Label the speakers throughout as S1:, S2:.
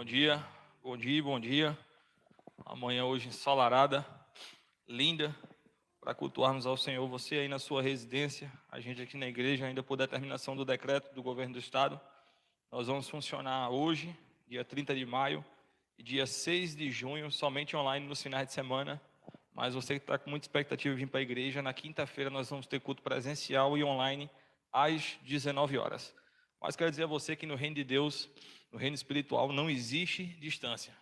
S1: Bom dia, bom dia, bom dia. Amanhã hoje ensolarada, linda, para cultuarmos ao Senhor. Você aí na sua residência, a gente aqui na igreja, ainda por determinação do decreto do governo do estado, nós vamos funcionar hoje, dia 30 de maio, e dia 6 de junho, somente online nos finais de semana. Mas você que está com muita expectativa de vir para a igreja, na quinta-feira nós vamos ter culto presencial e online às 19 horas. Mas quero dizer a você que no reino de Deus, no reino espiritual, não existe distância.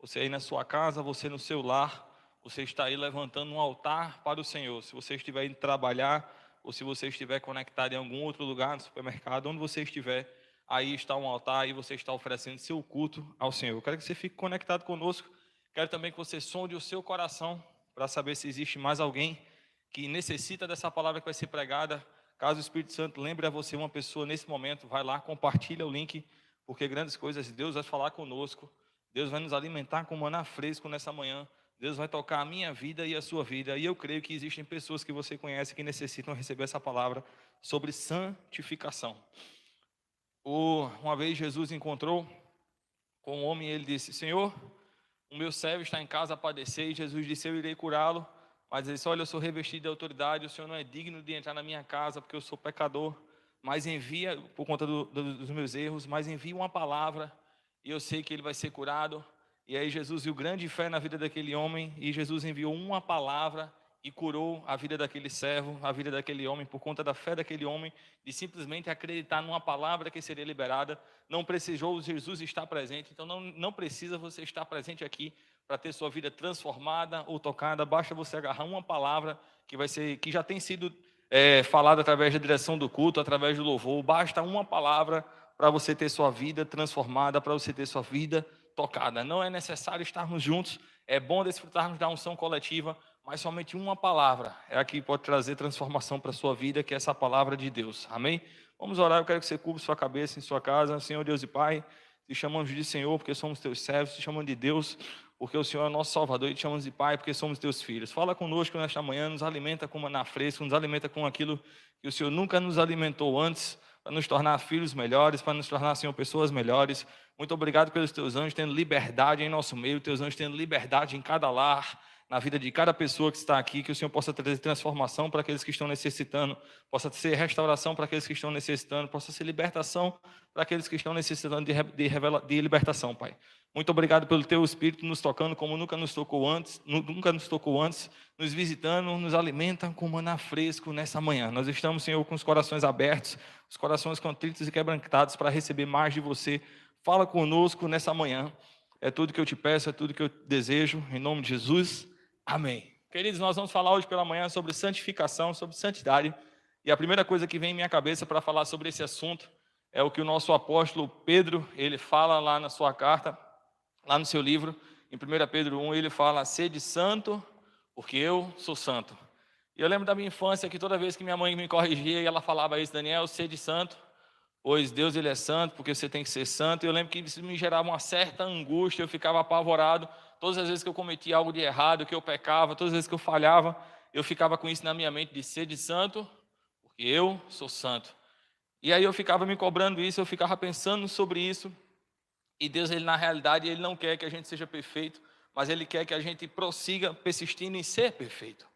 S1: Você aí na sua casa, você no seu lar, você está aí levantando um altar para o Senhor. Se você estiver indo trabalhar, ou se você estiver conectado em algum outro lugar, no supermercado, onde você estiver, aí está um altar e você está oferecendo seu culto ao Senhor. Eu quero que você fique conectado conosco. Quero também que você sonde o seu coração para saber se existe mais alguém que necessita dessa palavra que vai ser pregada Caso o Espírito Santo lembre a você uma pessoa nesse momento, vai lá, compartilha o link, porque grandes coisas Deus vai falar conosco. Deus vai nos alimentar com maná fresco nessa manhã. Deus vai tocar a minha vida e a sua vida. E eu creio que existem pessoas que você conhece que necessitam receber essa palavra sobre santificação. uma vez Jesus encontrou com um homem e ele disse: Senhor, o meu servo está em casa a padecer. E Jesus disse: Eu irei curá-lo. Mas ele disse: Olha, eu sou revestido de autoridade, o Senhor não é digno de entrar na minha casa, porque eu sou pecador. Mas envia, por conta do, do, dos meus erros, mas envia uma palavra, e eu sei que ele vai ser curado. E aí Jesus viu grande fé na vida daquele homem, e Jesus enviou uma palavra e curou a vida daquele servo, a vida daquele homem, por conta da fé daquele homem, de simplesmente acreditar numa palavra que seria liberada. Não precisou Jesus estar presente, então não, não precisa você estar presente aqui para ter sua vida transformada ou tocada, basta você agarrar uma palavra que vai ser, que já tem sido é, falada através da direção do culto, através do louvor. Basta uma palavra para você ter sua vida transformada, para você ter sua vida tocada. Não é necessário estarmos juntos. É bom desfrutarmos da unção coletiva, mas somente uma palavra é a que pode trazer transformação para a sua vida, que é essa palavra de Deus. Amém? Vamos orar. Eu quero que você cubra sua cabeça em sua casa, Senhor Deus e Pai. Te chamamos de Senhor porque somos teus servos, te chamamos de Deus porque o Senhor é nosso Salvador e te chamamos de Pai, porque somos teus filhos. Fala conosco nesta manhã, nos alimenta com maná fresco, nos alimenta com aquilo que o Senhor nunca nos alimentou antes, para nos tornar filhos melhores, para nos tornar, Senhor, pessoas melhores. Muito obrigado pelos teus anjos tendo liberdade em nosso meio, teus anjos tendo liberdade em cada lar, na vida de cada pessoa que está aqui, que o Senhor possa trazer transformação para aqueles que estão necessitando, possa ser restauração para aqueles que estão necessitando, possa ser libertação para aqueles que estão necessitando de, de, de libertação, Pai. Muito obrigado pelo Teu Espírito nos tocando como nunca nos tocou antes, nunca nos tocou antes, nos visitando, nos alimenta com maná fresco nessa manhã. Nós estamos, Senhor, com os corações abertos, os corações contritos e quebrantados para receber mais de Você. Fala conosco nessa manhã. É tudo que eu te peço, é tudo que eu desejo, em nome de Jesus. Amém. Queridos, nós vamos falar hoje pela manhã sobre santificação, sobre santidade. E a primeira coisa que vem em minha cabeça para falar sobre esse assunto é o que o nosso apóstolo Pedro, ele fala lá na sua carta, lá no seu livro, em 1 Pedro 1, ele fala: "Sede santo, porque eu sou santo". E eu lembro da minha infância que toda vez que minha mãe me corrigia e ela falava isso, Daniel, sede santo, pois Deus ele é santo, porque você tem que ser santo. E eu lembro que isso me gerava uma certa angústia, eu ficava apavorado, Todas as vezes que eu cometia algo de errado, que eu pecava, todas as vezes que eu falhava, eu ficava com isso na minha mente de ser de santo, porque eu sou santo. E aí eu ficava me cobrando isso, eu ficava pensando sobre isso. E Deus, ele na realidade, ele não quer que a gente seja perfeito, mas ele quer que a gente prossiga persistindo em ser perfeito.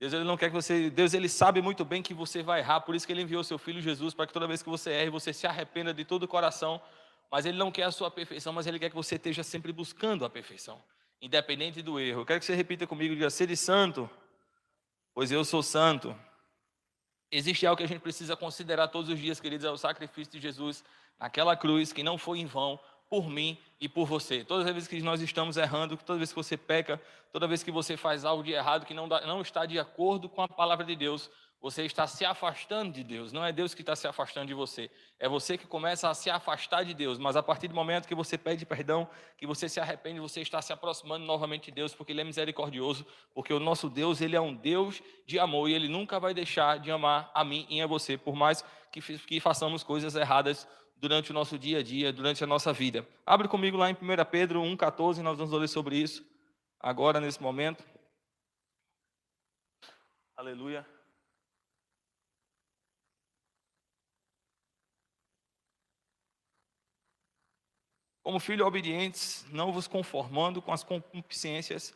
S1: Deus ele não quer que você, Deus ele sabe muito bem que você vai errar, por isso que ele enviou seu filho Jesus para que toda vez que você erre, você se arrependa de todo o coração, mas Ele não quer a sua perfeição, mas Ele quer que você esteja sempre buscando a perfeição, independente do erro. Eu quero que você repita comigo, diga, sede santo, pois eu sou santo. Existe algo que a gente precisa considerar todos os dias, queridos, é o sacrifício de Jesus naquela cruz, que não foi em vão, por mim e por você. Todas as vezes que nós estamos errando, toda vez que você peca, toda vez que você faz algo de errado que não, dá, não está de acordo com a palavra de Deus, você está se afastando de Deus, não é Deus que está se afastando de você, é você que começa a se afastar de Deus, mas a partir do momento que você pede perdão, que você se arrepende, você está se aproximando novamente de Deus, porque Ele é misericordioso, porque o nosso Deus, Ele é um Deus de amor e Ele nunca vai deixar de amar a mim e a você, por mais que, que façamos coisas erradas durante o nosso dia a dia, durante a nossa vida. Abre comigo lá em 1 Pedro 1,14, nós vamos ler sobre isso agora, nesse momento. Aleluia. Como filhos obedientes, não vos conformando com as concupiscências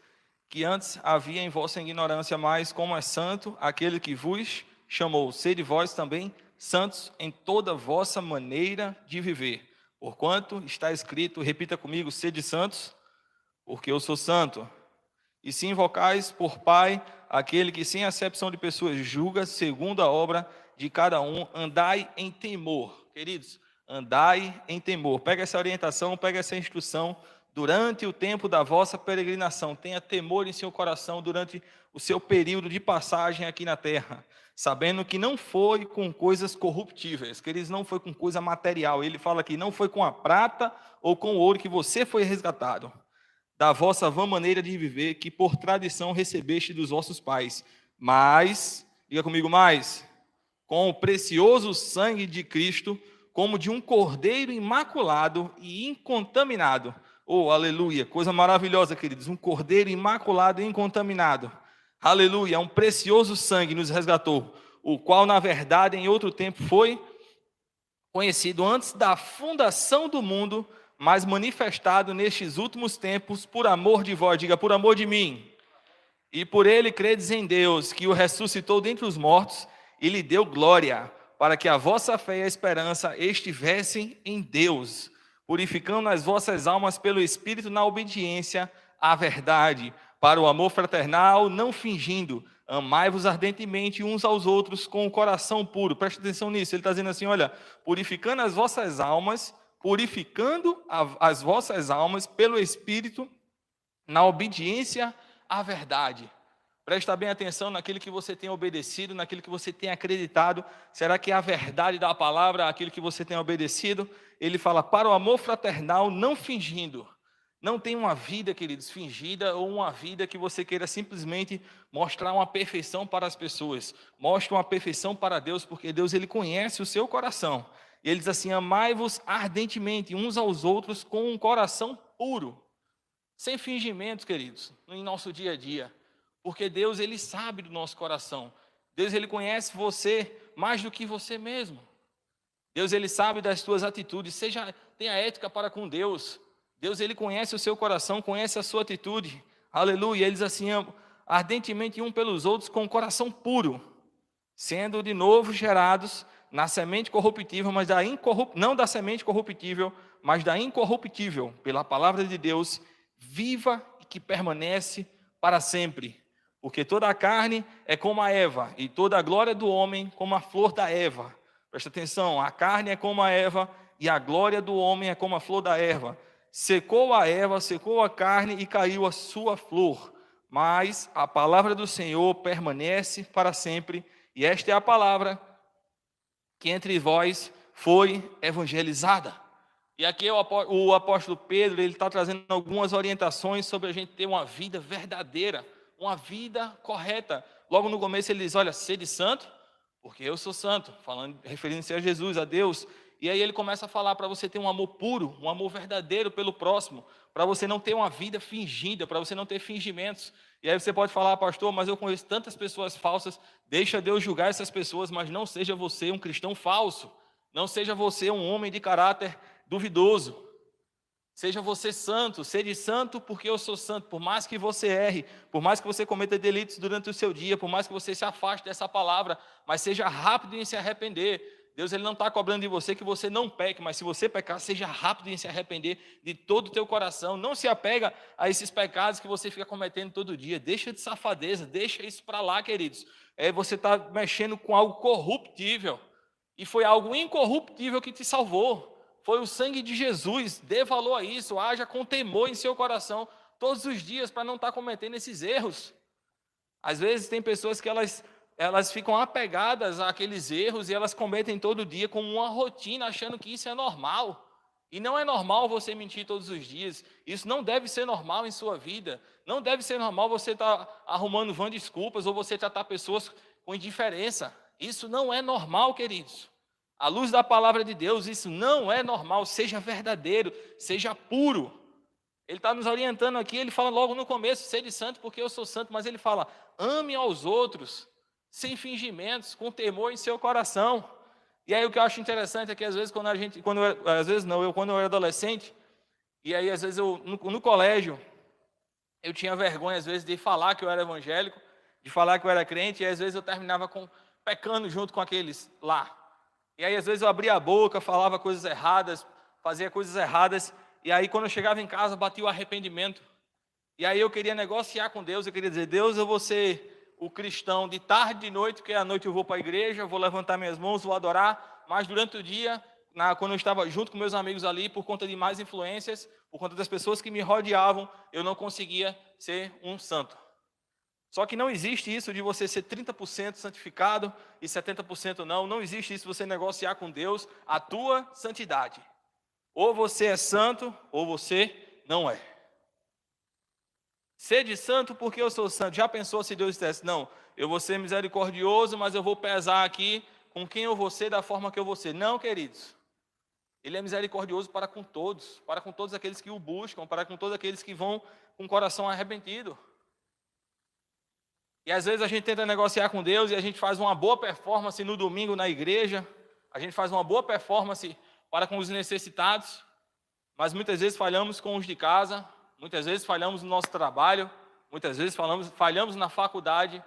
S1: que antes havia em vossa ignorância, mas como é santo aquele que vos chamou, sede vós também santos em toda vossa maneira de viver. Porquanto está escrito, repita comigo, sede santos, porque eu sou santo. E se invocais por Pai aquele que sem acepção de pessoas julga segundo a obra de cada um, andai em temor. Queridos, andai em temor. Pega essa orientação, pega essa instrução durante o tempo da vossa peregrinação. Tenha temor em seu coração durante o seu período de passagem aqui na terra, sabendo que não foi com coisas corruptíveis, que eles não foi com coisa material. Ele fala que não foi com a prata ou com o ouro que você foi resgatado, da vossa vã maneira de viver, que por tradição recebeste dos vossos pais, mas, diga comigo mais, com o precioso sangue de Cristo, como de um cordeiro imaculado e incontaminado. Oh, aleluia, coisa maravilhosa, queridos, um cordeiro imaculado e incontaminado. Aleluia, um precioso sangue nos resgatou, o qual, na verdade, em outro tempo foi conhecido antes da fundação do mundo, mas manifestado nestes últimos tempos por amor de vós, diga, por amor de mim. E por ele credes em Deus, que o ressuscitou dentre os mortos e lhe deu glória para que a vossa fé e a esperança estivessem em Deus, purificando as vossas almas pelo Espírito na obediência à verdade, para o amor fraternal, não fingindo, amai-vos ardentemente uns aos outros com o coração puro. Preste atenção nisso, ele está dizendo assim: olha, purificando as vossas almas, purificando as vossas almas pelo Espírito na obediência à verdade. Presta bem atenção naquilo que você tem obedecido, naquilo que você tem acreditado. Será que é a verdade da palavra aquilo que você tem obedecido? Ele fala para o amor fraternal, não fingindo. Não tem uma vida, queridos, fingida ou uma vida que você queira simplesmente mostrar uma perfeição para as pessoas. Mostre uma perfeição para Deus, porque Deus ele conhece o seu coração. E ele diz assim: amai-vos ardentemente uns aos outros com um coração puro, sem fingimentos, queridos, em nosso dia a dia. Porque Deus ele sabe do nosso coração. Deus ele conhece você mais do que você mesmo. Deus ele sabe das suas atitudes. Seja tenha ética para com Deus. Deus ele conhece o seu coração, conhece a sua atitude. Aleluia. Eles assim amam ardentemente um pelos outros com o coração puro, sendo de novo gerados na semente corruptível, mas da incorrup... não da semente corruptível, mas da incorruptível, pela palavra de Deus, viva e que permanece para sempre. Porque toda a carne é como a Eva, e toda a glória do homem como a flor da Eva. Presta atenção, a carne é como a Eva, e a glória do homem é como a flor da erva. Secou a erva, secou a carne e caiu a sua flor. Mas a palavra do Senhor permanece para sempre, e esta é a palavra que entre vós foi evangelizada. E aqui o apóstolo Pedro ele está trazendo algumas orientações sobre a gente ter uma vida verdadeira uma vida correta. Logo no começo ele diz: Olha, sede santo, porque eu sou santo, falando, referindo-se a Jesus, a Deus. E aí ele começa a falar para você ter um amor puro, um amor verdadeiro pelo próximo, para você não ter uma vida fingida, para você não ter fingimentos. E aí você pode falar, pastor, mas eu conheço tantas pessoas falsas, deixa Deus julgar essas pessoas, mas não seja você um cristão falso, não seja você um homem de caráter duvidoso. Seja você santo, seja santo porque eu sou santo. Por mais que você erre, por mais que você cometa delitos durante o seu dia, por mais que você se afaste dessa palavra, mas seja rápido em se arrepender. Deus ele não está cobrando de você que você não peque, mas se você pecar, seja rápido em se arrepender de todo o teu coração. Não se apega a esses pecados que você fica cometendo todo dia. Deixa de safadeza, deixa isso para lá, queridos. É, você está mexendo com algo corruptível. E foi algo incorruptível que te salvou. Foi o sangue de Jesus, dê valor a isso, haja com temor em seu coração todos os dias para não estar tá cometendo esses erros. Às vezes tem pessoas que elas, elas ficam apegadas àqueles erros e elas cometem todo dia como uma rotina, achando que isso é normal. E não é normal você mentir todos os dias. Isso não deve ser normal em sua vida. Não deve ser normal você estar tá arrumando vã desculpas ou você tratar pessoas com indiferença. Isso não é normal, queridos. À luz da palavra de Deus, isso não é normal. Seja verdadeiro, seja puro. Ele está nos orientando aqui, ele fala logo no começo, seja santo porque eu sou santo, mas ele fala, ame aos outros, sem fingimentos, com temor em seu coração. E aí o que eu acho interessante é que às vezes quando a gente, quando eu, às vezes não, eu quando eu era adolescente, E aí, às vezes, eu, no, no colégio, eu tinha vergonha, às vezes, de falar que eu era evangélico, de falar que eu era crente, e às vezes eu terminava com, pecando junto com aqueles lá. E aí, às vezes, eu abria a boca, falava coisas erradas, fazia coisas erradas, e aí, quando eu chegava em casa, batia o arrependimento. E aí, eu queria negociar com Deus, eu queria dizer: Deus, eu vou ser o cristão de tarde, de noite, porque à noite eu vou para a igreja, vou levantar minhas mãos, vou adorar, mas durante o dia na, quando eu estava junto com meus amigos ali, por conta de mais influências, por conta das pessoas que me rodeavam, eu não conseguia ser um santo. Só que não existe isso de você ser 30% santificado e 70% não. Não existe isso de você negociar com Deus a tua santidade. Ou você é santo, ou você não é. Sede santo porque eu sou santo. Já pensou se Deus dissesse, não, eu vou ser misericordioso, mas eu vou pesar aqui com quem eu vou ser, da forma que eu vou ser. Não, queridos. Ele é misericordioso para com todos, para com todos aqueles que o buscam, para com todos aqueles que vão com o coração arrependido. E às vezes a gente tenta negociar com Deus e a gente faz uma boa performance no domingo na igreja, a gente faz uma boa performance para com os necessitados, mas muitas vezes falhamos com os de casa, muitas vezes falhamos no nosso trabalho, muitas vezes falamos, falhamos na faculdade,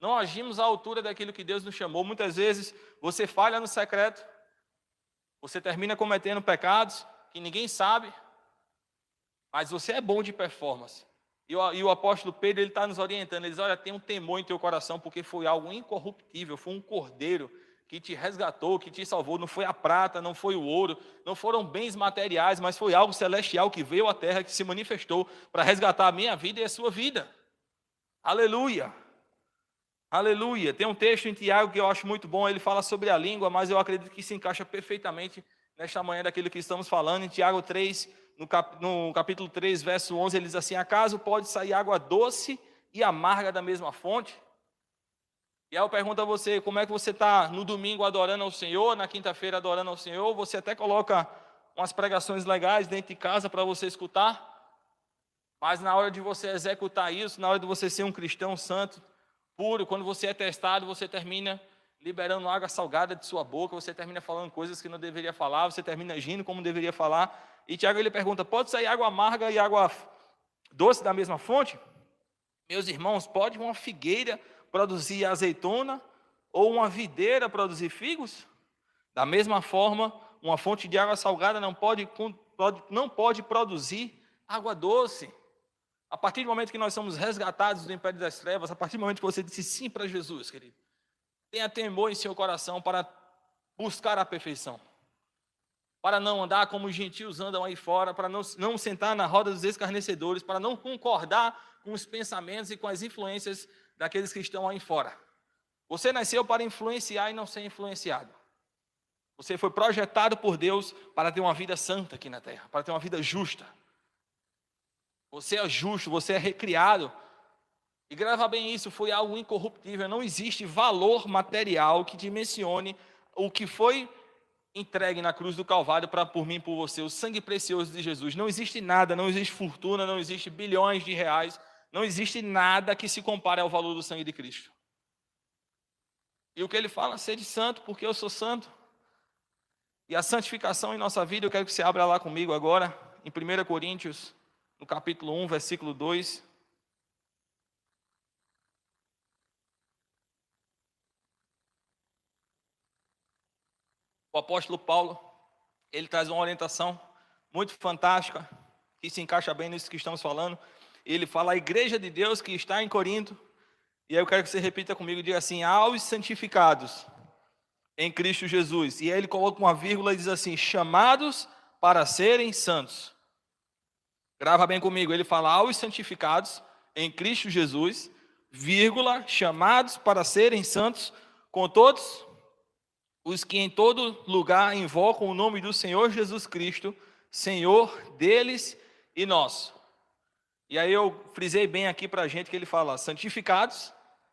S1: não agimos à altura daquilo que Deus nos chamou. Muitas vezes você falha no secreto, você termina cometendo pecados que ninguém sabe, mas você é bom de performance. E o, e o apóstolo Pedro ele está nos orientando. Ele diz: Olha, tem um temor em teu coração, porque foi algo incorruptível, foi um cordeiro que te resgatou, que te salvou. Não foi a prata, não foi o ouro, não foram bens materiais, mas foi algo celestial que veio à terra, que se manifestou para resgatar a minha vida e a sua vida. Aleluia! Aleluia. Tem um texto em Tiago que eu acho muito bom, ele fala sobre a língua, mas eu acredito que se encaixa perfeitamente nesta manhã daquilo que estamos falando. Em Tiago 3, no, cap, no capítulo 3, verso 11, ele diz assim: Acaso pode sair água doce e amarga da mesma fonte? E aí eu pergunto a você, como é que você está no domingo adorando ao Senhor, na quinta-feira adorando ao Senhor? Você até coloca umas pregações legais dentro de casa para você escutar, mas na hora de você executar isso, na hora de você ser um cristão santo, puro, quando você é testado, você termina liberando água salgada de sua boca, você termina falando coisas que não deveria falar, você termina agindo como deveria falar. E Tiago ele pergunta: pode sair água amarga e água doce da mesma fonte? Meus irmãos, pode uma figueira produzir azeitona ou uma videira produzir figos? Da mesma forma, uma fonte de água salgada não pode, não pode produzir água doce. A partir do momento que nós somos resgatados do império das trevas, a partir do momento que você disse sim para Jesus, querido, tenha temor em seu coração para buscar a perfeição. Para não andar como os gentios andam aí fora, para não, não sentar na roda dos escarnecedores, para não concordar com os pensamentos e com as influências daqueles que estão aí fora. Você nasceu para influenciar e não ser influenciado. Você foi projetado por Deus para ter uma vida santa aqui na terra, para ter uma vida justa. Você é justo, você é recriado. E grava bem isso, foi algo incorruptível. Não existe valor material que dimensione o que foi entregue na cruz do Calvário para por mim e por você, o sangue precioso de Jesus. Não existe nada, não existe fortuna, não existe bilhões de reais, não existe nada que se compare ao valor do sangue de Cristo. E o que ele fala, de santo, porque eu sou santo. E a santificação em nossa vida, eu quero que você abra lá comigo agora, em 1 Coríntios no capítulo 1, versículo 2. O apóstolo Paulo, ele traz uma orientação muito fantástica, que se encaixa bem nisso que estamos falando. Ele fala a igreja de Deus que está em Corinto, e aí eu quero que você repita comigo, diga assim, aos santificados em Cristo Jesus. E aí ele coloca uma vírgula e diz assim, chamados para serem santos. Grava bem comigo, ele fala aos santificados em Cristo Jesus, vírgula, chamados para serem santos, com todos os que em todo lugar invocam o nome do Senhor Jesus Cristo, Senhor deles e nós. E aí eu frisei bem aqui para a gente que ele fala santificados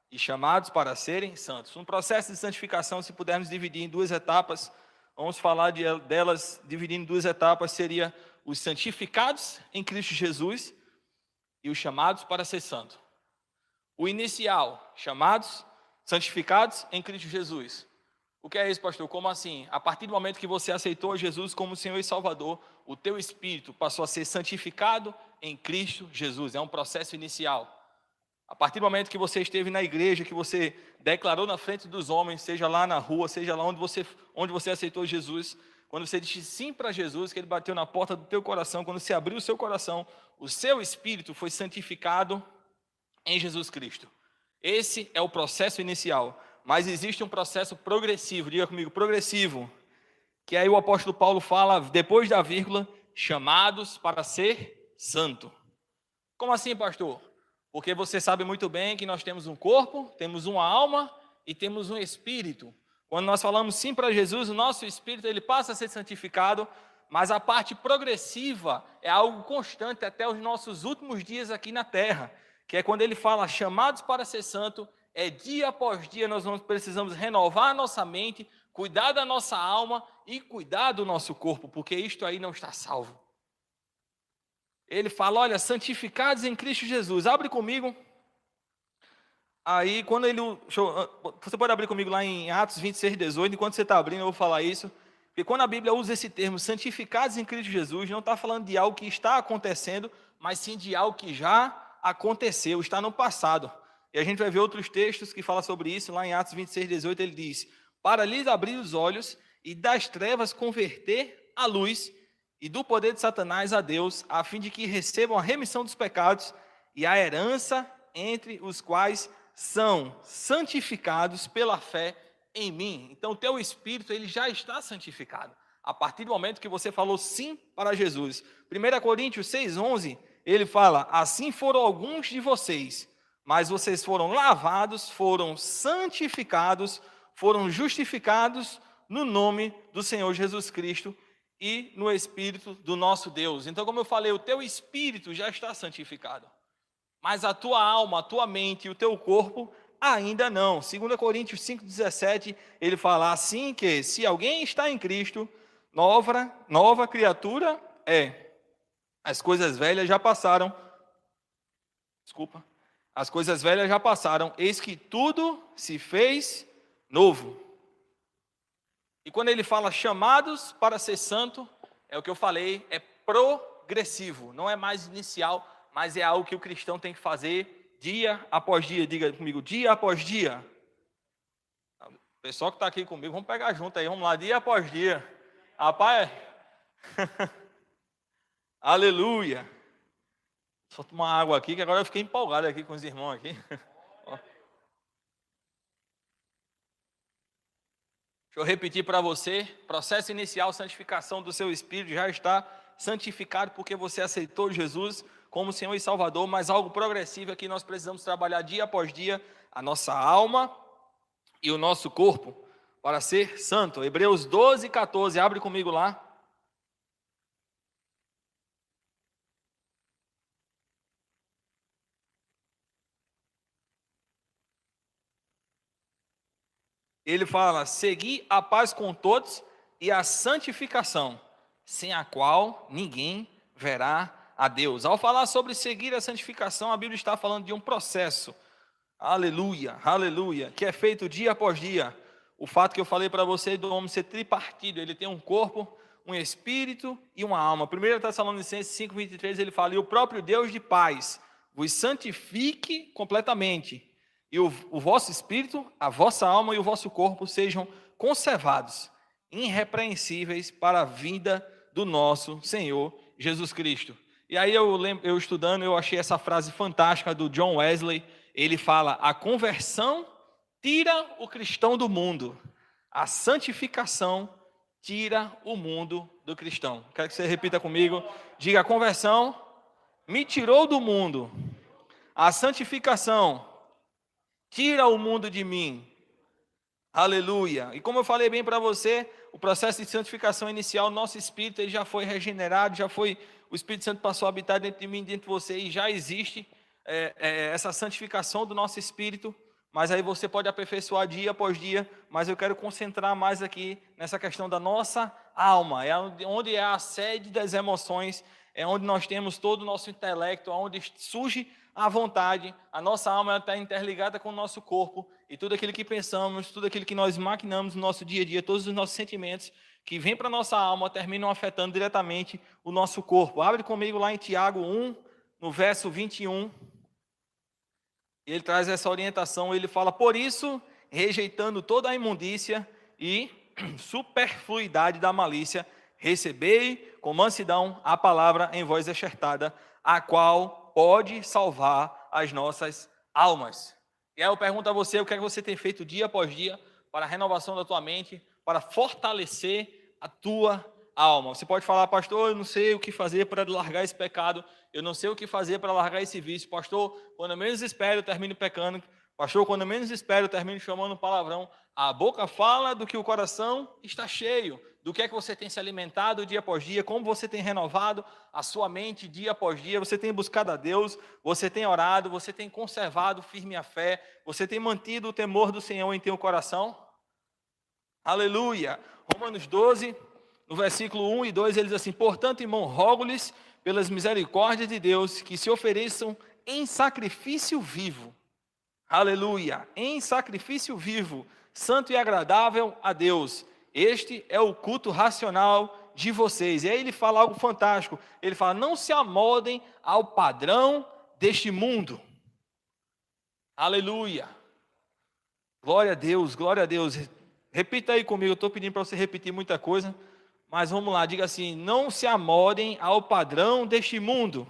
S1: e chamados para serem santos. Um processo de santificação, se pudermos dividir em duas etapas, vamos falar de, delas dividindo em duas etapas, seria os santificados em Cristo Jesus e os chamados para ser santo. O inicial, chamados, santificados em Cristo Jesus. O que é isso, pastor? Como assim? A partir do momento que você aceitou Jesus como Senhor e Salvador, o teu espírito passou a ser santificado em Cristo Jesus. É um processo inicial. A partir do momento que você esteve na igreja, que você declarou na frente dos homens, seja lá na rua, seja lá onde você, onde você aceitou Jesus, quando você disse sim para Jesus, que ele bateu na porta do teu coração, quando você abriu o seu coração, o seu espírito foi santificado em Jesus Cristo. Esse é o processo inicial mas existe um processo progressivo, diga comigo, progressivo, que aí o apóstolo Paulo fala, depois da vírgula, chamados para ser santo. Como assim, pastor? Porque você sabe muito bem que nós temos um corpo, temos uma alma e temos um espírito. Quando nós falamos sim para Jesus, o nosso espírito ele passa a ser santificado, mas a parte progressiva é algo constante até os nossos últimos dias aqui na terra, que é quando ele fala chamados para ser santo é dia após dia nós precisamos renovar a nossa mente, cuidar da nossa alma e cuidar do nosso corpo, porque isto aí não está salvo. Ele fala: olha, santificados em Cristo Jesus. Abre comigo. Aí, quando ele. Você pode abrir comigo lá em Atos 26, 18. Enquanto você está abrindo, eu vou falar isso. Porque quando a Bíblia usa esse termo, santificados em Cristo Jesus, não está falando de algo que está acontecendo, mas sim de algo que já aconteceu, está no passado. E a gente vai ver outros textos que falam sobre isso, lá em Atos 26, 18, ele diz: Para lhes abrir os olhos e das trevas converter a luz, e do poder de Satanás a Deus, a fim de que recebam a remissão dos pecados e a herança entre os quais são santificados pela fé em mim. Então, o teu espírito ele já está santificado. A partir do momento que você falou sim para Jesus. 1 Coríntios 6,11, ele fala: Assim foram alguns de vocês mas vocês foram lavados, foram santificados, foram justificados no nome do Senhor Jesus Cristo e no Espírito do nosso Deus. Então, como eu falei, o teu espírito já está santificado, mas a tua alma, a tua mente e o teu corpo ainda não. 2 Coríntios 5,17, ele fala assim que se alguém está em Cristo, nova, nova criatura é. As coisas velhas já passaram. Desculpa as coisas velhas já passaram, eis que tudo se fez novo. E quando ele fala chamados para ser santo, é o que eu falei, é progressivo, não é mais inicial, mas é algo que o cristão tem que fazer dia após dia. Diga comigo, dia após dia. O pessoal que está aqui comigo, vamos pegar junto aí, vamos lá, dia após dia. Rapaz, aleluia. Só tomar água aqui, que agora eu fiquei empolgado aqui com os irmãos aqui. Deixa eu repetir para você: processo inicial, santificação do seu espírito já está santificado porque você aceitou Jesus como Senhor e Salvador, mas algo progressivo é que nós precisamos trabalhar dia após dia a nossa alma e o nosso corpo para ser santo. Hebreus 12, 14, abre comigo lá. Ele fala: seguir a paz com todos e a santificação, sem a qual ninguém verá a Deus. Ao falar sobre seguir a santificação, a Bíblia está falando de um processo. Aleluia, aleluia, que é feito dia após dia. O fato que eu falei para você do homem ser tripartido, ele tem um corpo, um espírito e uma alma. 1 Tessalonicenses 5:23 ele fala: "E o próprio Deus de paz vos santifique completamente, e o, o vosso espírito, a vossa alma e o vosso corpo sejam conservados, irrepreensíveis para a vida do nosso Senhor Jesus Cristo. E aí eu, eu estudando, eu achei essa frase fantástica do John Wesley. Ele fala: a conversão tira o cristão do mundo, a santificação tira o mundo do cristão. Quero que você repita comigo. Diga: a conversão me tirou do mundo, a santificação Tira o mundo de mim. Aleluia. E como eu falei bem para você, o processo de santificação inicial, nosso espírito ele já foi regenerado, já foi, o Espírito Santo passou a habitar dentro de mim, dentro de você, e já existe é, é, essa santificação do nosso espírito. Mas aí você pode aperfeiçoar dia após dia, mas eu quero concentrar mais aqui nessa questão da nossa alma, é onde é a sede das emoções, é onde nós temos todo o nosso intelecto, onde surge a vontade, a nossa alma está interligada com o nosso corpo, e tudo aquilo que pensamos, tudo aquilo que nós maquinamos no nosso dia a dia, todos os nossos sentimentos que vêm para a nossa alma terminam afetando diretamente o nosso corpo. Abre comigo lá em Tiago 1, no verso 21. Ele traz essa orientação, ele fala: Por isso, rejeitando toda a imundícia e superfluidade da malícia, recebei com mansidão a palavra em voz exertada, a qual pode salvar as nossas almas. E aí eu pergunto a você, o que é que você tem feito dia após dia para a renovação da tua mente, para fortalecer a tua alma? Você pode falar, pastor, eu não sei o que fazer para largar esse pecado, eu não sei o que fazer para largar esse vício. Pastor, quando menos espero, eu termino pecando. Pastor, quando menos espero, eu termino chamando palavrão. A boca fala do que o coração está cheio do que é que você tem se alimentado dia após dia, como você tem renovado a sua mente dia após dia, você tem buscado a Deus, você tem orado, você tem conservado firme a fé, você tem mantido o temor do Senhor em teu coração? Aleluia! Romanos 12, no versículo 1 e 2, ele diz assim: Portanto, irmão, rogo-lhes pelas misericórdias de Deus que se ofereçam em sacrifício vivo. Aleluia! Em sacrifício vivo, santo e agradável a Deus este é o culto racional de vocês. E aí ele fala algo fantástico. Ele fala: não se amodem ao padrão deste mundo. Aleluia. Glória a Deus, glória a Deus. Repita aí comigo, eu estou pedindo para você repetir muita coisa, mas vamos lá, diga assim: não se amodem ao padrão deste mundo.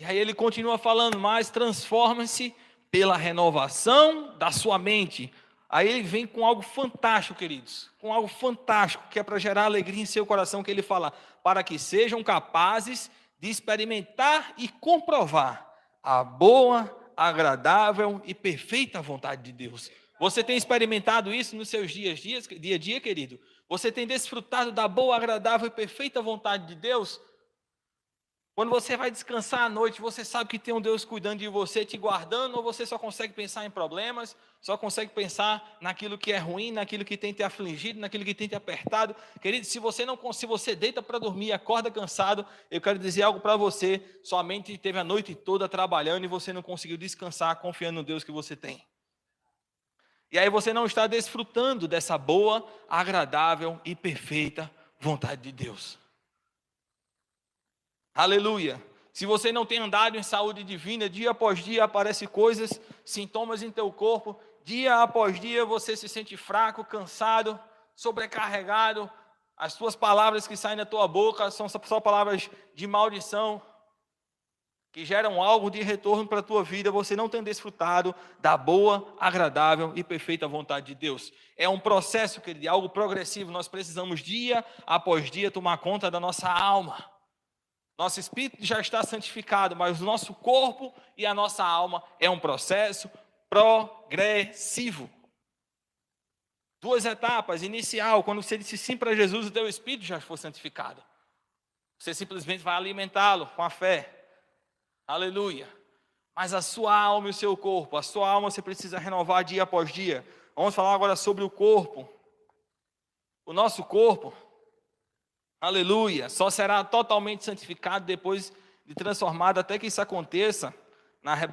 S1: E aí ele continua falando mais: transforma-se pela renovação da sua mente Aí ele vem com algo fantástico, queridos, com algo fantástico, que é para gerar alegria em seu coração, que ele fala, para que sejam capazes de experimentar e comprovar a boa, agradável e perfeita vontade de Deus. Você tem experimentado isso nos seus dias, dias, dia a dia, querido? Você tem desfrutado da boa, agradável e perfeita vontade de Deus? Quando você vai descansar à noite, você sabe que tem um Deus cuidando de você, te guardando, ou você só consegue pensar em problemas, só consegue pensar naquilo que é ruim, naquilo que tem te afligido, naquilo que tem te apertado. Querido, se você não se você deita para dormir acorda cansado, eu quero dizer algo para você, somente teve a noite toda trabalhando e você não conseguiu descansar confiando no Deus que você tem. E aí você não está desfrutando dessa boa, agradável e perfeita vontade de Deus. Aleluia. Se você não tem andado em saúde divina, dia após dia aparecem coisas, sintomas em teu corpo, dia após dia você se sente fraco, cansado, sobrecarregado, as tuas palavras que saem da tua boca são só palavras de maldição, que geram algo de retorno para a tua vida, você não tem desfrutado da boa, agradável e perfeita vontade de Deus. É um processo, querido, é algo progressivo, nós precisamos dia após dia tomar conta da nossa alma. Nosso espírito já está santificado, mas o nosso corpo e a nossa alma é um processo progressivo. Duas etapas. Inicial, quando você disse sim para Jesus, o teu espírito já foi santificado. Você simplesmente vai alimentá-lo com a fé. Aleluia. Mas a sua alma e o seu corpo, a sua alma você precisa renovar dia após dia. Vamos falar agora sobre o corpo. O nosso corpo Aleluia. Só será totalmente santificado depois de transformado, até que isso aconteça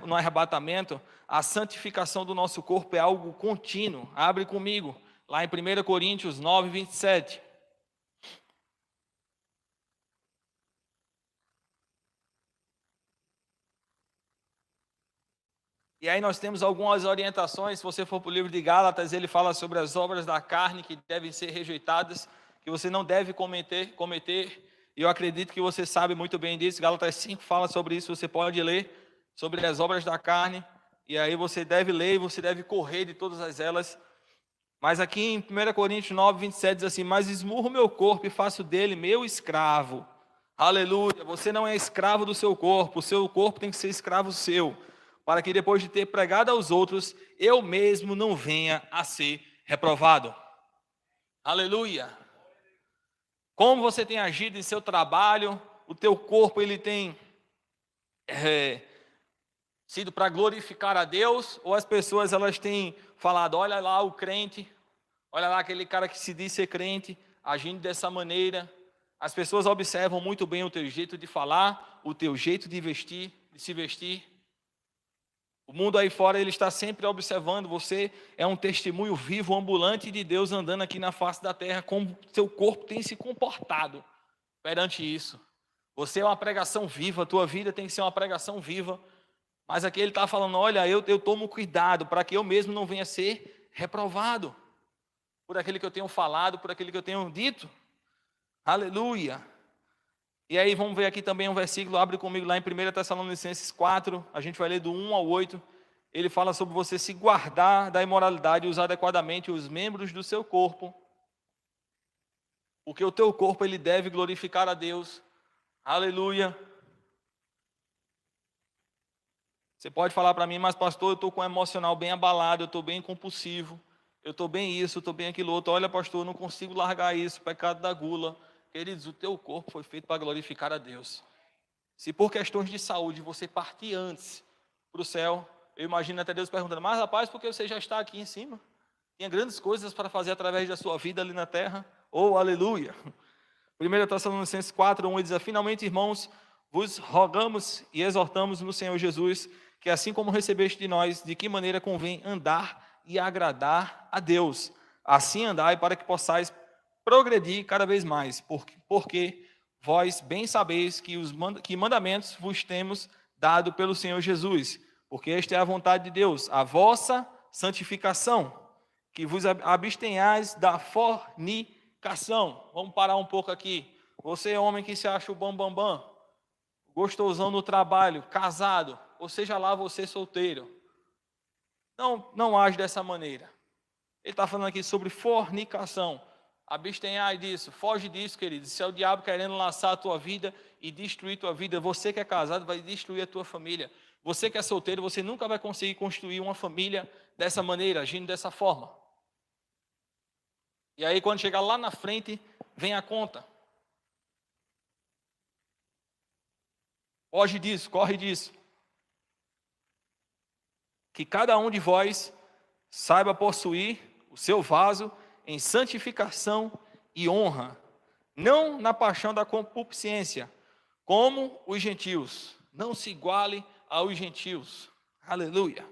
S1: no arrebatamento. A santificação do nosso corpo é algo contínuo. Abre comigo, lá em 1 Coríntios 9, 27. E aí nós temos algumas orientações, se você for para o livro de Gálatas, ele fala sobre as obras da carne que devem ser rejeitadas que você não deve cometer, cometer. E eu acredito que você sabe muito bem disso. Gálatas 5 fala sobre isso, você pode ler sobre as obras da carne. E aí você deve ler e você deve correr de todas elas. Mas aqui em 1 Coríntios 9, 27 diz assim: Mas esmurro meu corpo e faço dele meu escravo. Aleluia. Você não é escravo do seu corpo, o seu corpo tem que ser escravo seu. Para que depois de ter pregado aos outros, eu mesmo não venha a ser reprovado. Aleluia. Como você tem agido em seu trabalho, o teu corpo ele tem é, sido para glorificar a Deus, ou as pessoas elas têm falado, olha lá o crente, olha lá aquele cara que se diz ser crente, agindo dessa maneira, As pessoas observam muito bem o teu jeito de falar, o teu jeito de vestir, de se vestir. O mundo aí fora ele está sempre observando. Você é um testemunho vivo, ambulante de Deus andando aqui na face da terra, como seu corpo tem se comportado perante isso. Você é uma pregação viva, a tua vida tem que ser uma pregação viva. Mas aqui ele está falando: olha, eu, eu tomo cuidado para que eu mesmo não venha ser reprovado por aquele que eu tenho falado, por aquele que eu tenho dito. Aleluia. E aí vamos ver aqui também um versículo, abre comigo lá em 1 Tessalonicenses 4, a gente vai ler do 1 ao 8. Ele fala sobre você se guardar da imoralidade e usar adequadamente os membros do seu corpo. Porque o teu corpo ele deve glorificar a Deus. Aleluia. Você pode falar para mim, mas pastor, eu estou com o emocional bem abalado, eu estou bem compulsivo, eu estou bem isso, eu estou bem aquilo outro. Olha, pastor, eu não consigo largar isso, pecado da gula. Queridos, o teu corpo foi feito para glorificar a Deus. Se por questões de saúde você partir antes para o céu, eu imagino até Deus perguntando, mas rapaz, porque você já está aqui em cima? Tinha grandes coisas para fazer através da sua vida ali na terra. Oh, aleluia! 1 Tessalonicenses 4, 1 diz, finalmente, irmãos, vos rogamos e exortamos no Senhor Jesus, que assim como recebeste de nós, de que maneira convém andar e agradar a Deus. Assim andai para que possais progredir cada vez mais, porque, porque vós bem sabeis que os que mandamentos vos temos dado pelo Senhor Jesus, porque esta é a vontade de Deus, a vossa santificação, que vos abstenhais da fornicação. Vamos parar um pouco aqui. Você é homem que se acha o bam bam bam, gostosão no trabalho, casado, ou seja lá você solteiro. Não, não age dessa maneira. Ele está falando aqui sobre fornicação. Abstenhai disso, foge disso, querido. Se é o diabo querendo lançar a tua vida e destruir tua vida, você que é casado vai destruir a tua família. Você que é solteiro, você nunca vai conseguir construir uma família dessa maneira, agindo dessa forma. E aí, quando chegar lá na frente, vem a conta. Foge disso, corre disso. Que cada um de vós saiba possuir o seu vaso em santificação e honra, não na paixão da concupiscência, como os gentios. Não se iguale aos gentios. Aleluia.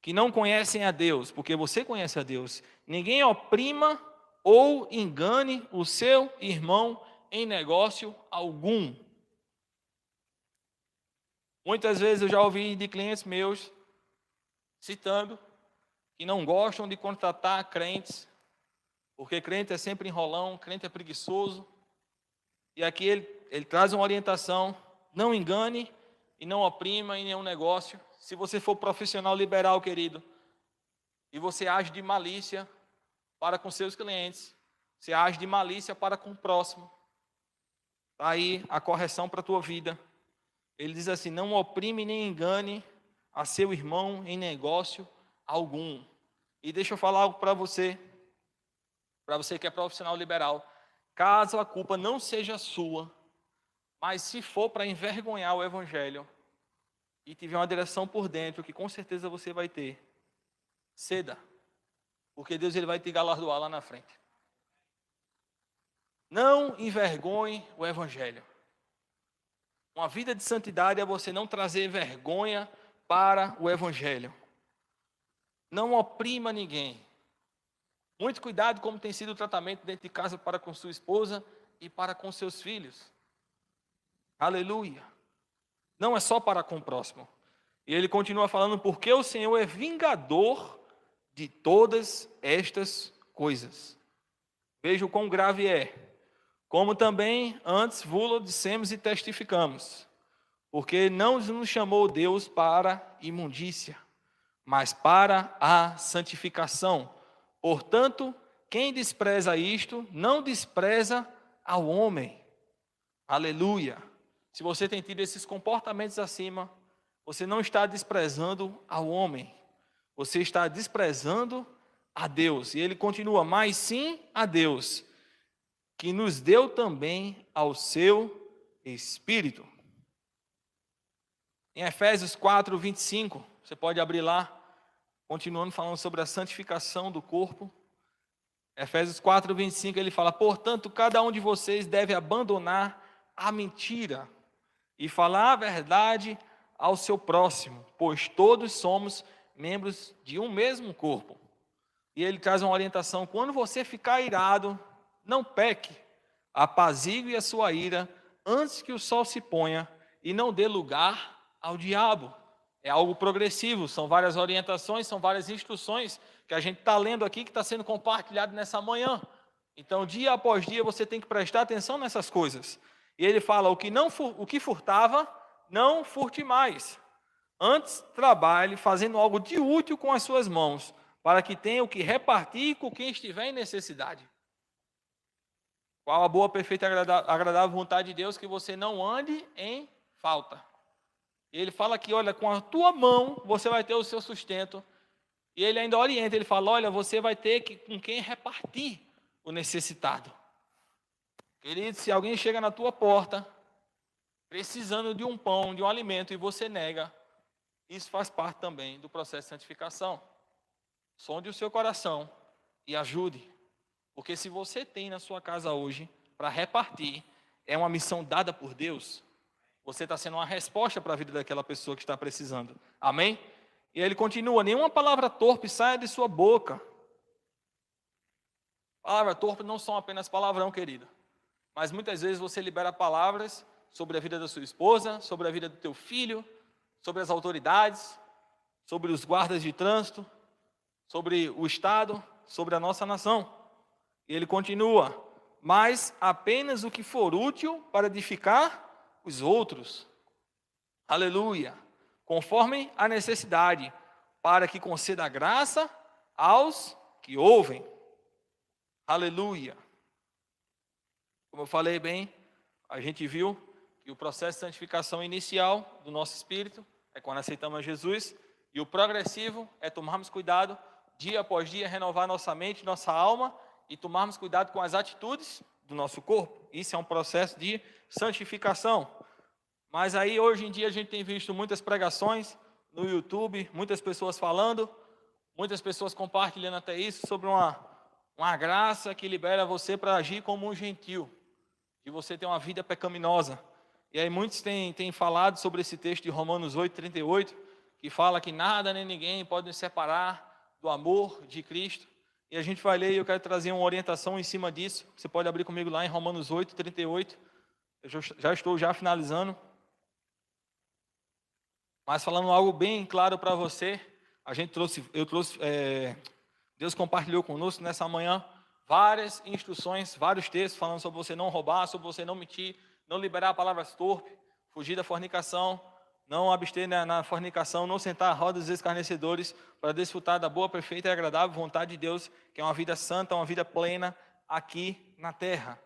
S1: Que não conhecem a Deus, porque você conhece a Deus. Ninguém oprima ou engane o seu irmão em negócio algum. Muitas vezes eu já ouvi de clientes meus citando que não gostam de contratar crentes porque crente é sempre enrolão, crente é preguiçoso. E aqui ele, ele traz uma orientação: não engane e não oprima em nenhum negócio. Se você for profissional liberal, querido, e você age de malícia para com seus clientes, você age de malícia para com o próximo. Está aí a correção para a tua vida. Ele diz assim: não oprime nem engane a seu irmão em negócio algum. E deixa eu falar algo para você para você que é profissional liberal, caso a culpa não seja sua, mas se for para envergonhar o evangelho e tiver uma direção por dentro, que com certeza você vai ter, ceda, porque Deus ele vai te galardoar lá na frente. Não envergonhe o evangelho. Uma vida de santidade é você não trazer vergonha para o evangelho. Não oprima ninguém. Muito cuidado como tem sido o tratamento dentro de casa para com sua esposa e para com seus filhos. Aleluia. Não é só para com o próximo. E ele continua falando, porque o Senhor é vingador de todas estas coisas. Veja o quão grave é. Como também antes vos dissemos e testificamos. Porque não nos chamou Deus para imundícia, mas para a santificação Portanto, quem despreza isto, não despreza ao homem. Aleluia. Se você tem tido esses comportamentos acima, você não está desprezando ao homem, você está desprezando a Deus. E ele continua, mas sim a Deus, que nos deu também ao seu Espírito. Em Efésios 4, 25, você pode abrir lá. Continuando falando sobre a santificação do corpo. Efésios 4, 25, ele fala: Portanto, cada um de vocês deve abandonar a mentira e falar a verdade ao seu próximo, pois todos somos membros de um mesmo corpo. E ele traz uma orientação: quando você ficar irado, não peque, apazigue a sua ira antes que o sol se ponha e não dê lugar ao diabo. É algo progressivo, são várias orientações, são várias instruções que a gente está lendo aqui, que está sendo compartilhado nessa manhã. Então, dia após dia, você tem que prestar atenção nessas coisas. E ele fala: o que, não, o que furtava, não furte mais. Antes, trabalhe fazendo algo de útil com as suas mãos, para que tenha o que repartir com quem estiver em necessidade. Qual a boa, perfeita agradável vontade de Deus que você não ande em falta. Ele fala que, olha, com a tua mão você vai ter o seu sustento. E ele ainda orienta, ele fala, olha, você vai ter que, com quem repartir o necessitado. Querido, se alguém chega na tua porta precisando de um pão, de um alimento, e você nega, isso faz parte também do processo de santificação. Sonde o seu coração e ajude. Porque se você tem na sua casa hoje para repartir, é uma missão dada por Deus, você está sendo uma resposta para a vida daquela pessoa que está precisando. Amém? E ele continua: nenhuma palavra torpe saia de sua boca. Palavra torpe não são apenas palavrão, querida. Mas muitas vezes você libera palavras sobre a vida da sua esposa, sobre a vida do teu filho, sobre as autoridades, sobre os guardas de trânsito, sobre o Estado, sobre a nossa nação. E ele continua: mas apenas o que for útil para edificar os outros. Aleluia. Conforme a necessidade, para que conceda graça aos que ouvem. Aleluia. Como eu falei bem, a gente viu que o processo de santificação inicial do nosso espírito é quando aceitamos Jesus, e o progressivo é tomarmos cuidado dia após dia, renovar nossa mente, nossa alma e tomarmos cuidado com as atitudes do nosso corpo. Isso é um processo de santificação. Mas aí hoje em dia a gente tem visto muitas pregações no YouTube, muitas pessoas falando, muitas pessoas compartilhando até isso sobre uma, uma graça que libera você para agir como um gentil, de você ter uma vida pecaminosa. E aí muitos têm, têm falado sobre esse texto de Romanos 8, 38, que fala que nada nem ninguém pode nos separar do amor de Cristo. E a gente vai ler e eu quero trazer uma orientação em cima disso. Você pode abrir comigo lá em Romanos 8, 38. Eu já estou já finalizando. Mas falando algo bem claro para você, a gente trouxe, eu trouxe, é, Deus compartilhou conosco nessa manhã várias instruções, vários textos falando sobre você não roubar, sobre você não mentir, não liberar palavras torpes, fugir da fornicação, não abster na, na fornicação, não sentar à roda dos escarnecedores, para desfrutar da boa, perfeita e agradável vontade de Deus, que é uma vida santa, uma vida plena aqui na terra.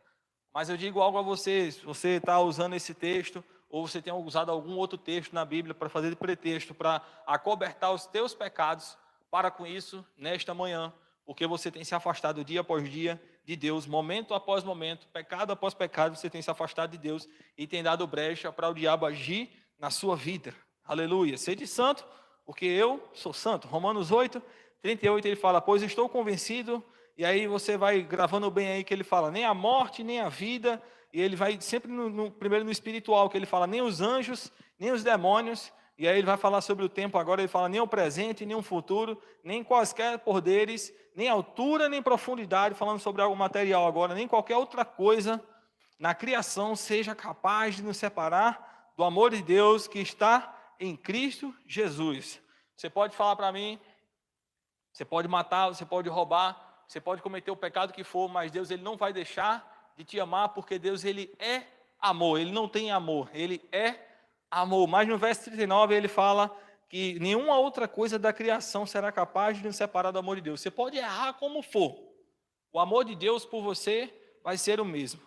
S1: Mas eu digo algo a vocês: você está usando esse texto, ou você tem usado algum outro texto na Bíblia para fazer de pretexto, para acobertar os teus pecados, para com isso, nesta manhã, porque você tem se afastado dia após dia de Deus, momento após momento, pecado após pecado, você tem se afastado de Deus e tem dado brecha para o diabo agir na sua vida. Aleluia. Sede santo, porque eu sou santo. Romanos 8, 38, ele fala: Pois estou convencido. E aí você vai gravando bem aí que ele fala: Nem a morte, nem a vida. E ele vai sempre no, no, primeiro no espiritual, que ele fala: Nem os anjos, nem os demônios. E aí ele vai falar sobre o tempo agora, ele fala: Nem o presente, nem o futuro, nem quaisquer poderes, nem altura, nem profundidade, falando sobre algo material agora, nem qualquer outra coisa na criação seja capaz de nos separar do amor de Deus que está em Cristo Jesus. Você pode falar para mim, você pode matar, você pode roubar, você pode cometer o pecado que for, mas Deus ele não vai deixar de te amar, porque Deus ele é amor, ele não tem amor, ele é amor. Mas no verso 39 ele fala que nenhuma outra coisa da criação será capaz de nos separar do amor de Deus. Você pode errar como for, o amor de Deus por você vai ser o mesmo.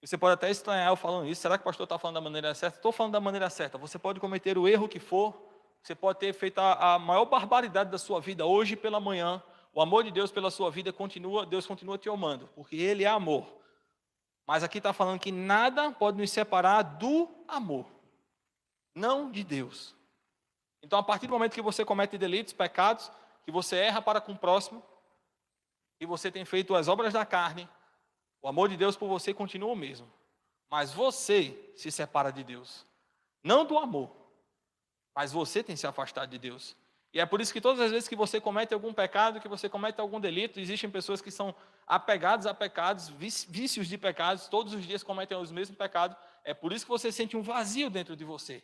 S1: Você pode até estranhar eu falando isso. Será que o pastor está falando da maneira certa? Estou falando da maneira certa. Você pode cometer o erro que for. Você pode ter feito a, a maior barbaridade da sua vida hoje pela manhã. O amor de Deus pela sua vida continua, Deus continua te amando, porque Ele é amor. Mas aqui está falando que nada pode nos separar do amor, não de Deus. Então, a partir do momento que você comete delitos, pecados, que você erra para com o próximo, e você tem feito as obras da carne, o amor de Deus por você continua o mesmo. Mas você se separa de Deus. Não do amor, mas você tem se afastado de Deus. E é por isso que todas as vezes que você comete algum pecado, que você comete algum delito, existem pessoas que são apegadas a pecados, vícios de pecados, todos os dias cometem os mesmos pecados. É por isso que você sente um vazio dentro de você.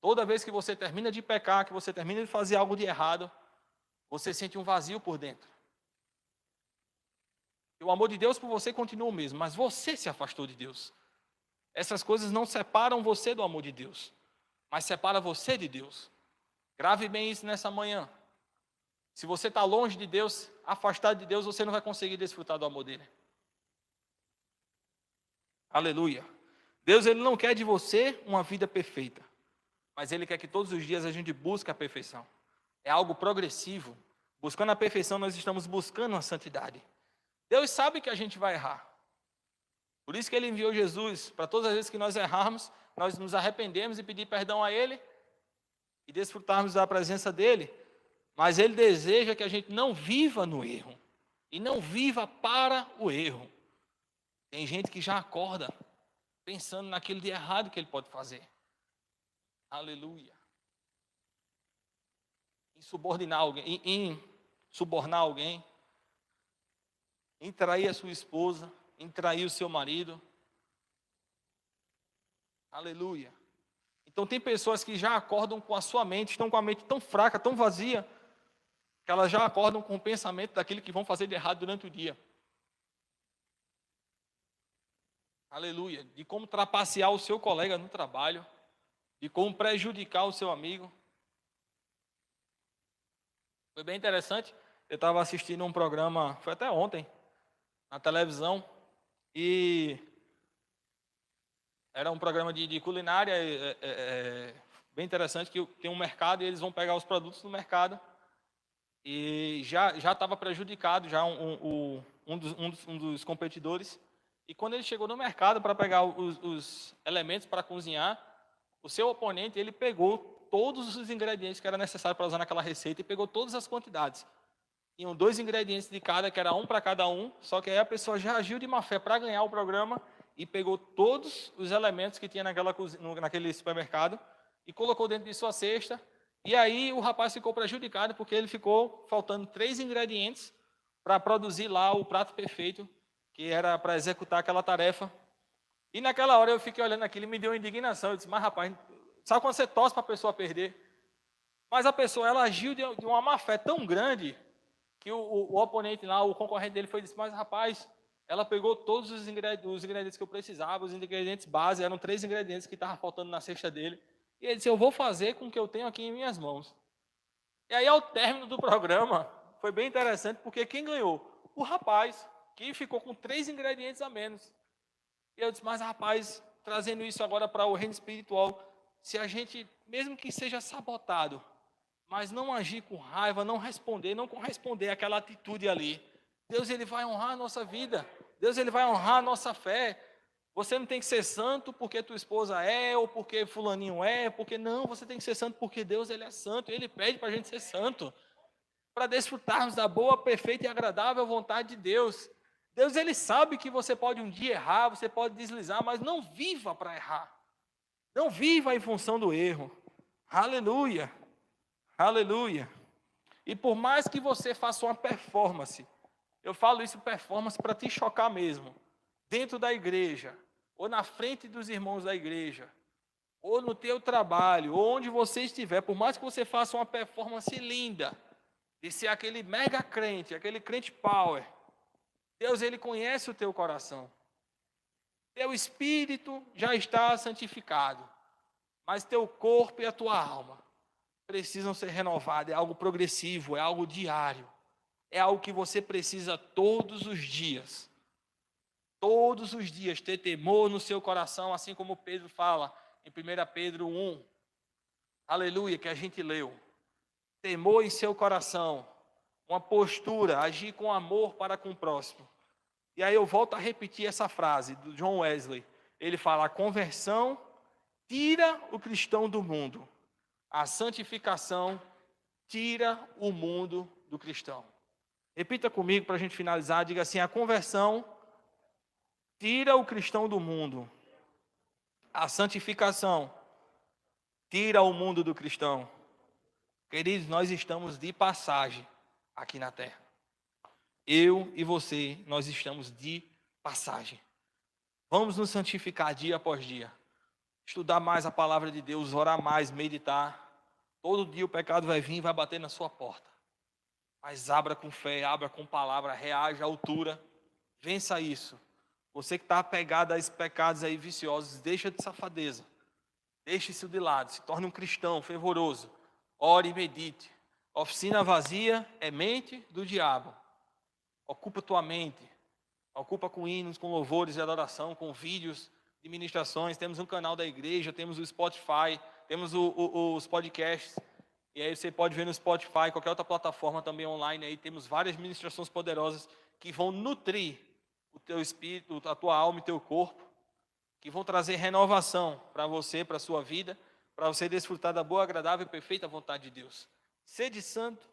S1: Toda vez que você termina de pecar, que você termina de fazer algo de errado, você sente um vazio por dentro. E o amor de Deus por você continua o mesmo, mas você se afastou de Deus. Essas coisas não separam você do amor de Deus, mas separa você de Deus. Grave bem isso nessa manhã. Se você está longe de Deus, afastado de Deus, você não vai conseguir desfrutar do amor dele. Aleluia. Deus ele não quer de você uma vida perfeita, mas ele quer que todos os dias a gente busque a perfeição. É algo progressivo. Buscando a perfeição, nós estamos buscando a santidade. Deus sabe que a gente vai errar. Por isso que ele enviou Jesus, para todas as vezes que nós errarmos, nós nos arrependemos e pedir perdão a ele e desfrutarmos da presença dele. Mas ele deseja que a gente não viva no erro e não viva para o erro. Tem gente que já acorda pensando naquilo de errado que ele pode fazer. Aleluia. Em subordinar alguém, em, em subornar alguém, em trair a sua esposa, em trair o seu marido. Aleluia. Então tem pessoas que já acordam com a sua mente, estão com a mente tão fraca, tão vazia, que elas já acordam com o pensamento daquilo que vão fazer de errado durante o dia. Aleluia. De como trapacear o seu colega no trabalho, de como prejudicar o seu amigo. Foi bem interessante. Eu estava assistindo um programa, foi até ontem, na televisão e era um programa de, de culinária é, é, é, bem interessante que tem um mercado e eles vão pegar os produtos do mercado e já já estava prejudicado já um, um, um, dos, um, dos, um, dos, competidores. E quando ele chegou no mercado para pegar os, os elementos para cozinhar o seu oponente ele pegou todos os ingredientes que era necessário para usar naquela receita e pegou todas as quantidades. Tinham dois ingredientes de cada, que era um para cada um, só que aí a pessoa já agiu de má fé para ganhar o programa e pegou todos os elementos que tinha naquela, naquele supermercado e colocou dentro de sua cesta. E aí o rapaz ficou prejudicado porque ele ficou faltando três ingredientes para produzir lá o prato perfeito, que era para executar aquela tarefa. E naquela hora eu fiquei olhando aquilo e me deu indignação. Eu disse, mas rapaz, sabe quando você torce para a pessoa perder? Mas a pessoa, ela agiu de uma má fé tão grande que o, o, o, oponente lá, o concorrente dele foi disse, mas rapaz, ela pegou todos os ingredientes, os ingredientes que eu precisava, os ingredientes base, eram três ingredientes que estavam faltando na cesta dele. E ele disse, eu vou fazer com o que eu tenho aqui em minhas mãos. E aí, ao término do programa, foi bem interessante, porque quem ganhou? O rapaz, que ficou com três ingredientes a menos. E eu disse, mas rapaz, trazendo isso agora para o reino espiritual, se a gente, mesmo que seja sabotado, mas não agir com raiva, não responder, não corresponder àquela atitude ali. Deus ele vai honrar a nossa vida. Deus ele vai honrar a nossa fé. Você não tem que ser santo porque tua esposa é ou porque fulaninho é, porque não, você tem que ser santo porque Deus ele é santo, ele pede para a gente ser santo, para desfrutarmos da boa, perfeita e agradável vontade de Deus. Deus ele sabe que você pode um dia errar, você pode deslizar, mas não viva para errar. Não viva em função do erro. Aleluia. Aleluia. E por mais que você faça uma performance, eu falo isso performance para te chocar mesmo, dentro da igreja, ou na frente dos irmãos da igreja, ou no teu trabalho, ou onde você estiver, por mais que você faça uma performance linda, de ser aquele mega crente, aquele crente power, Deus ele conhece o teu coração. Teu espírito já está santificado, mas teu corpo e a tua alma precisam ser renovadas. É algo progressivo, é algo diário. É algo que você precisa todos os dias. Todos os dias ter temor no seu coração, assim como Pedro fala em 1 Pedro 1. Aleluia, que a gente leu. Temor em seu coração, uma postura, agir com amor para com o próximo. E aí eu volto a repetir essa frase do John Wesley. Ele fala: a conversão tira o cristão do mundo a santificação tira o mundo do cristão. Repita comigo para a gente finalizar. Diga assim: a conversão tira o cristão do mundo. A santificação tira o mundo do cristão. Queridos, nós estamos de passagem aqui na terra. Eu e você, nós estamos de passagem. Vamos nos santificar dia após dia. Estudar mais a palavra de Deus, orar mais, meditar. Todo dia o pecado vai vir e vai bater na sua porta. Mas abra com fé, abra com palavra, reaja à altura. Vença isso. Você que está apegado a esses pecados aí viciosos, deixa de safadeza. Deixe isso de lado. Se torne um cristão fervoroso. Ore e medite. Oficina vazia é mente do diabo. Ocupa tua mente. Ocupa com hinos, com louvores e adoração, com vídeos de ministrações. Temos um canal da igreja, temos o Spotify, temos o, o, os podcasts. E aí você pode ver no Spotify, qualquer outra plataforma também online aí, temos várias ministrações poderosas que vão nutrir o teu espírito, a tua alma e teu corpo, que vão trazer renovação para você, para a sua vida, para você desfrutar da boa, agradável e perfeita vontade de Deus. Sede santo,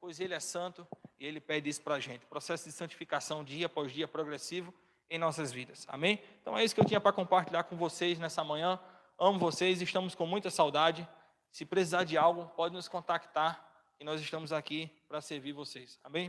S1: pois Ele é santo e Ele pede isso para a gente. Processo de santificação dia após dia progressivo em nossas vidas. Amém? Então é isso que eu tinha para compartilhar com vocês nessa manhã. Amo vocês, estamos com muita saudade. Se precisar de algo, pode nos contactar e nós estamos aqui para servir vocês. Amém?